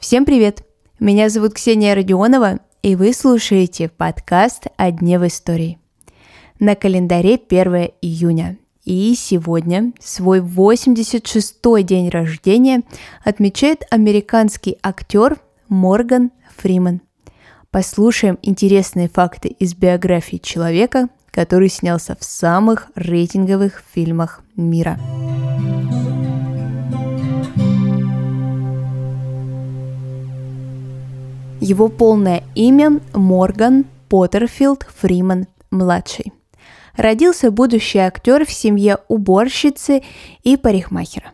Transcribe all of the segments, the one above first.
Всем привет! Меня зовут Ксения Родионова, и вы слушаете подкаст «О дне в истории». На календаре 1 июня, и сегодня свой 86-й день рождения отмечает американский актер Морган Фриман. Послушаем интересные факты из биографии человека, который снялся в самых рейтинговых фильмах мира. Его полное имя Морган Поттерфилд Фриман младший. Родился будущий актер в семье уборщицы и парикмахера.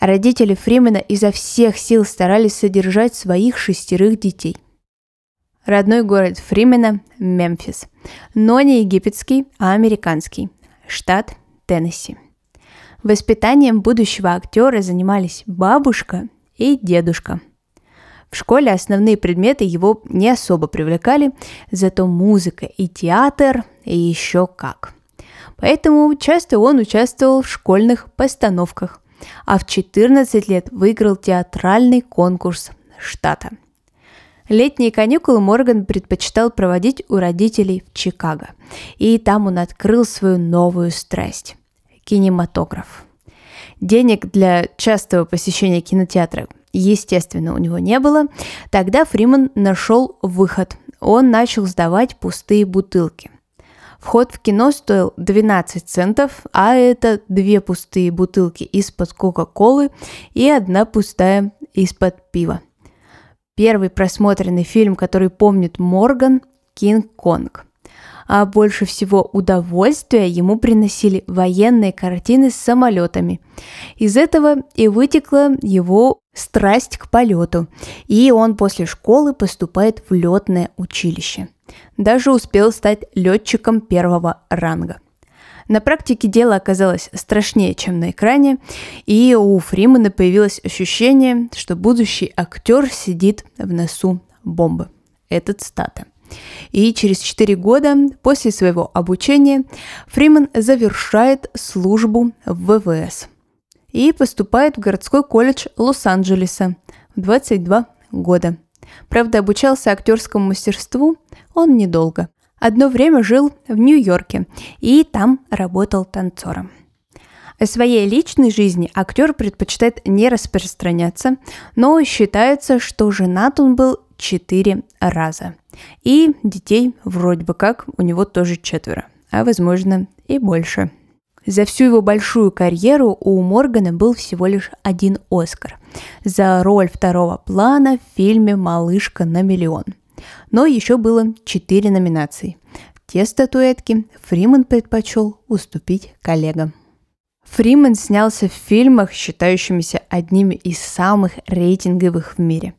Родители Фримена изо всех сил старались содержать своих шестерых детей. Родной город Фримена – Мемфис, но не египетский, а американский, штат Теннесси. Воспитанием будущего актера занимались бабушка и дедушка – в школе основные предметы его не особо привлекали, зато музыка и театр и еще как. Поэтому часто он участвовал в школьных постановках, а в 14 лет выиграл театральный конкурс штата. Летние каникулы Морган предпочитал проводить у родителей в Чикаго, и там он открыл свою новую страсть – кинематограф. Денег для частого посещения кинотеатра естественно, у него не было, тогда Фриман нашел выход. Он начал сдавать пустые бутылки. Вход в кино стоил 12 центов, а это две пустые бутылки из-под Кока-Колы и одна пустая из-под пива. Первый просмотренный фильм, который помнит Морган – «Кинг-Конг» а больше всего удовольствия ему приносили военные картины с самолетами. Из этого и вытекла его страсть к полету, и он после школы поступает в летное училище. Даже успел стать летчиком первого ранга. На практике дело оказалось страшнее, чем на экране, и у Фримана появилось ощущение, что будущий актер сидит в носу бомбы. Это цитата. И через 4 года после своего обучения Фриман завершает службу в ВВС и поступает в городской колледж Лос-Анджелеса в 22 года. Правда, обучался актерскому мастерству он недолго. Одно время жил в Нью-Йорке и там работал танцором. О своей личной жизни актер предпочитает не распространяться, но считается, что женат он был четыре раза. И детей вроде бы как у него тоже четверо, а возможно и больше. За всю его большую карьеру у Моргана был всего лишь один Оскар за роль второго плана в фильме «Малышка на миллион». Но еще было четыре номинации. Те статуэтки Фриман предпочел уступить коллегам. Фриман снялся в фильмах, считающимися одними из самых рейтинговых в мире.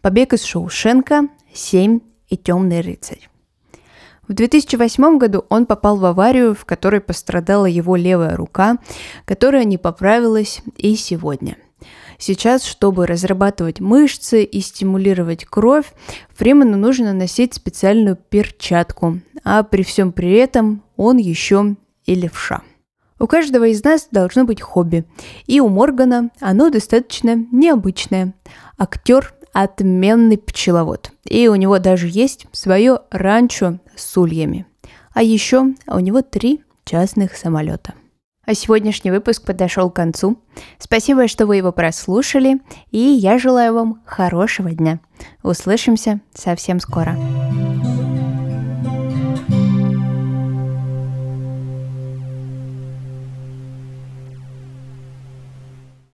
«Побег из Шоушенка», «Семь» и «Темный рыцарь». В 2008 году он попал в аварию, в которой пострадала его левая рука, которая не поправилась и сегодня. Сейчас, чтобы разрабатывать мышцы и стимулировать кровь, Фриману нужно носить специальную перчатку, а при всем при этом он еще и левша. У каждого из нас должно быть хобби, и у Моргана оно достаточно необычное. Актер отменный пчеловод. И у него даже есть свое ранчо с ульями. А еще у него три частных самолета. А сегодняшний выпуск подошел к концу. Спасибо, что вы его прослушали, и я желаю вам хорошего дня. Услышимся совсем скоро.